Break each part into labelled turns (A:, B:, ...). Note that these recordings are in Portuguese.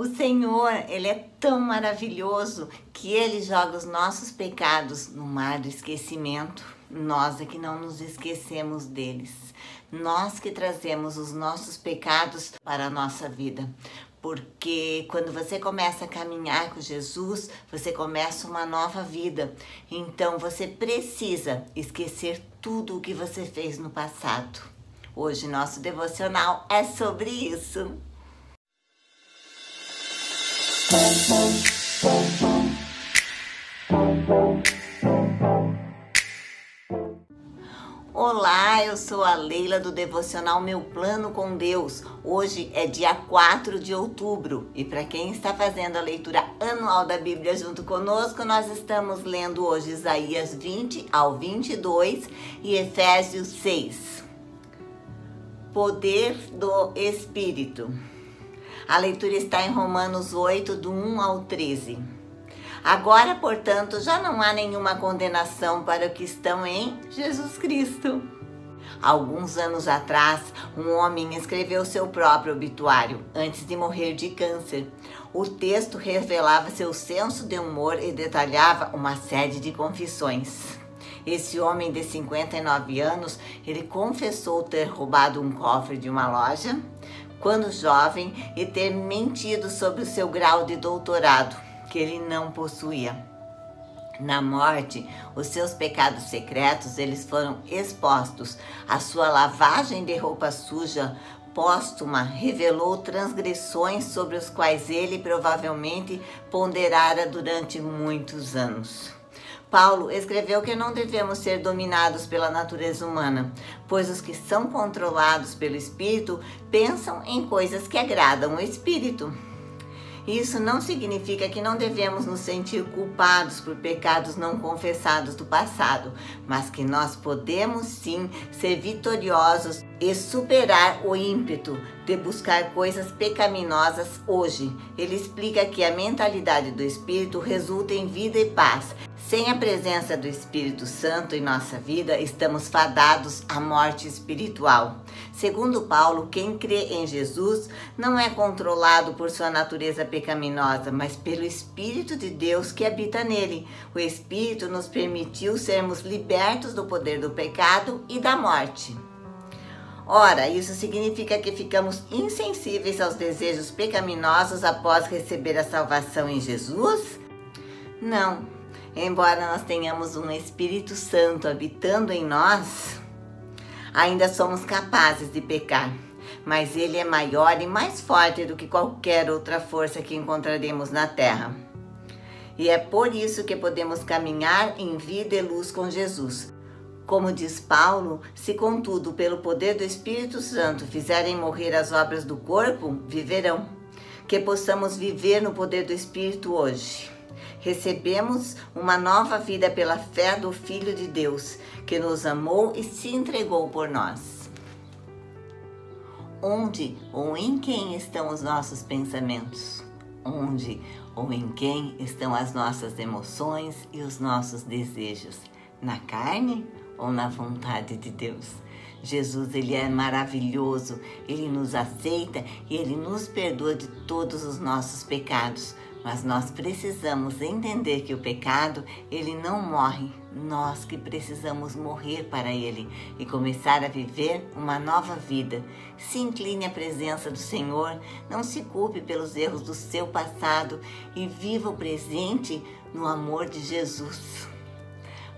A: O Senhor, Ele é tão maravilhoso que Ele joga os nossos pecados no mar do esquecimento. Nós é que não nos esquecemos deles. Nós que trazemos os nossos pecados para a nossa vida. Porque quando você começa a caminhar com Jesus, você começa uma nova vida. Então você precisa esquecer tudo o que você fez no passado. Hoje nosso devocional é sobre isso. Eu sou a Leila do Devocional Meu Plano com Deus. Hoje é dia 4 de outubro e para quem está fazendo a leitura anual da Bíblia junto conosco, nós estamos lendo hoje Isaías 20 ao 22 e Efésios 6. Poder do Espírito. A leitura está em Romanos 8, do 1 ao 13. Agora, portanto, já não há nenhuma condenação para os que estão em Jesus Cristo. Alguns anos atrás, um homem escreveu seu próprio obituário antes de morrer de câncer. O texto revelava seu senso de humor e detalhava uma série de confissões. Esse homem de 59 anos, ele confessou ter roubado um cofre de uma loja, quando jovem e ter mentido sobre o seu grau de doutorado, que ele não possuía. Na morte, os seus pecados secretos eles foram expostos. A sua lavagem de roupa suja póstuma revelou transgressões sobre os quais ele provavelmente ponderara durante muitos anos. Paulo escreveu que não devemos ser dominados pela natureza humana, pois os que são controlados pelo Espírito pensam em coisas que agradam o Espírito. Isso não significa que não devemos nos sentir culpados por pecados não confessados do passado, mas que nós podemos sim ser vitoriosos e superar o ímpeto de buscar coisas pecaminosas hoje. Ele explica que a mentalidade do Espírito resulta em vida e paz, sem a presença do Espírito Santo em nossa vida, estamos fadados à morte espiritual. Segundo Paulo, quem crê em Jesus não é controlado por sua natureza pecaminosa, mas pelo Espírito de Deus que habita nele. O Espírito nos permitiu sermos libertos do poder do pecado e da morte. Ora, isso significa que ficamos insensíveis aos desejos pecaminosos após receber a salvação em Jesus? Não. Embora nós tenhamos um Espírito Santo habitando em nós, ainda somos capazes de pecar. Mas ele é maior e mais forte do que qualquer outra força que encontraremos na terra. E é por isso que podemos caminhar em vida e luz com Jesus. Como diz Paulo, se contudo pelo poder do Espírito Santo fizerem morrer as obras do corpo, viverão. Que possamos viver no poder do Espírito hoje recebemos uma nova vida pela fé do Filho de Deus, que nos amou e se entregou por nós. Onde ou em quem estão os nossos pensamentos? Onde ou em quem estão as nossas emoções e os nossos desejos? Na carne ou na vontade de Deus? Jesus, ele é maravilhoso, ele nos aceita e ele nos perdoa de todos os nossos pecados mas nós precisamos entender que o pecado, ele não morre, nós que precisamos morrer para ele e começar a viver uma nova vida. Se incline à presença do Senhor, não se culpe pelos erros do seu passado e viva o presente no amor de Jesus.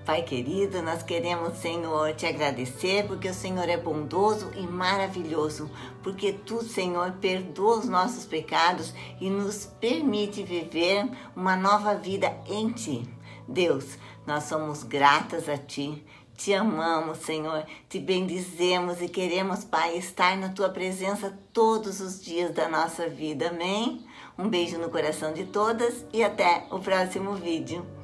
A: Pai querido, nós queremos, Senhor, te agradecer porque o Senhor é bondoso e maravilhoso, porque tu, Senhor, perdoa os nossos pecados e nos permite viver uma nova vida em ti. Deus, nós somos gratas a ti. Te amamos, Senhor, te bendizemos e queremos, Pai, estar na tua presença todos os dias da nossa vida. Amém? Um beijo no coração de todas e até o próximo vídeo.